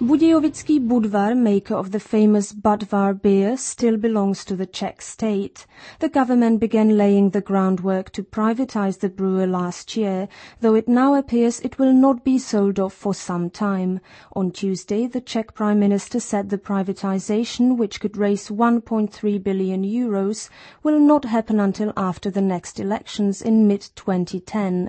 Budějovický Budvar, maker of the famous Budvar beer, still belongs to the Czech state. The government began laying the groundwork to privatize the brewer last year, though it now appears it will not be sold off for some time. On Tuesday, the Czech Prime Minister said the privatization, which could raise 1.3 billion euros, will not happen until after the next elections in mid-2010.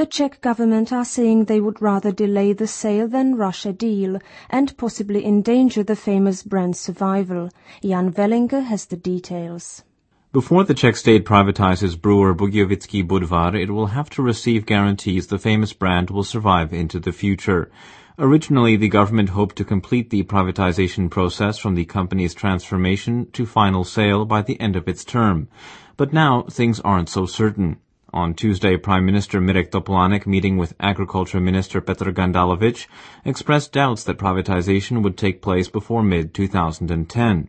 The Czech government are saying they would rather delay the sale than rush a deal and possibly endanger the famous brand's survival. Jan Velinger has the details. Before the Czech state privatizes brewer Budějovický Budvar, it will have to receive guarantees the famous brand will survive into the future. Originally, the government hoped to complete the privatization process from the company's transformation to final sale by the end of its term. But now things aren't so certain. On Tuesday, Prime Minister Mirek Topolánek, meeting with Agriculture Minister Petr Gandalovic, expressed doubts that privatization would take place before mid-2010.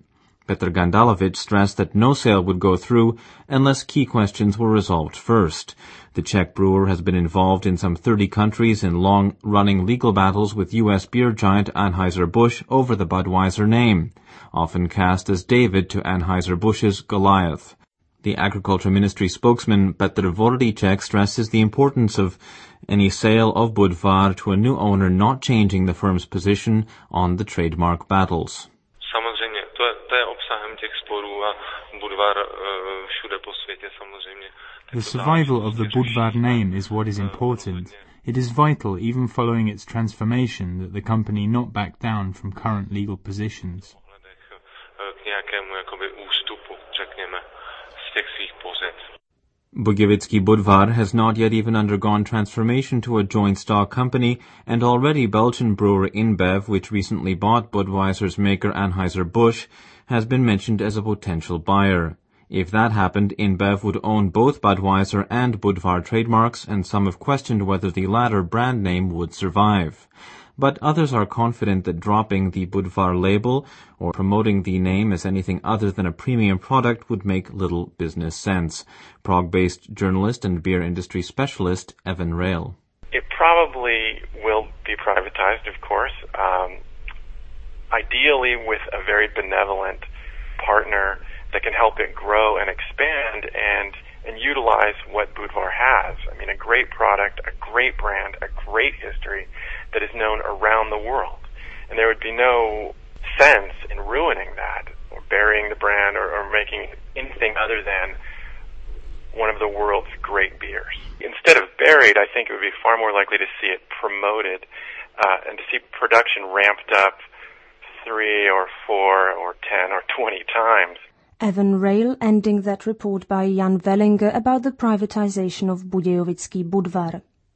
Petr Gandalovic stressed that no sale would go through unless key questions were resolved first. The Czech brewer has been involved in some 30 countries in long-running legal battles with U.S. beer giant Anheuser-Busch over the Budweiser name, often cast as David to Anheuser-Busch's Goliath. The Agriculture Ministry spokesman Petr Vorlíček stresses the importance of any sale of Budvar to a new owner not changing the firm's position on the trademark battles. Samozřejmě, to je, to je obsahem těch sporů a Budvar eh, všude po světě samozřejmě. The survival of the Budvar name is what is eh, important. It is vital, even following its transformation, that the company not back down from current legal positions. Eh, Budějovický Budvar has not yet even undergone transformation to a joint stock company, and already Belgian brewer InBev, which recently bought Budweiser's maker Anheuser-Busch, has been mentioned as a potential buyer. If that happened, InBev would own both Budweiser and Budvar trademarks, and some have questioned whether the latter brand name would survive but others are confident that dropping the Budvar label or promoting the name as anything other than a premium product would make little business sense. Prague-based journalist and beer industry specialist Evan Rail. It probably will be privatized, of course. Um, ideally, with a very benevolent partner that can help it grow and expand and and utilize what Budvar has. I mean, a great product, a great brand, a great history that is known around the world. And there would be no sense in ruining that or burying the brand or, or making anything other than one of the world's great beers. Instead of buried, I think it would be far more likely to see it promoted uh, and to see production ramped up three or four or ten or twenty times. Evan Rail ending that report by Jan Velinger about the privatization of Budějovický Budvar.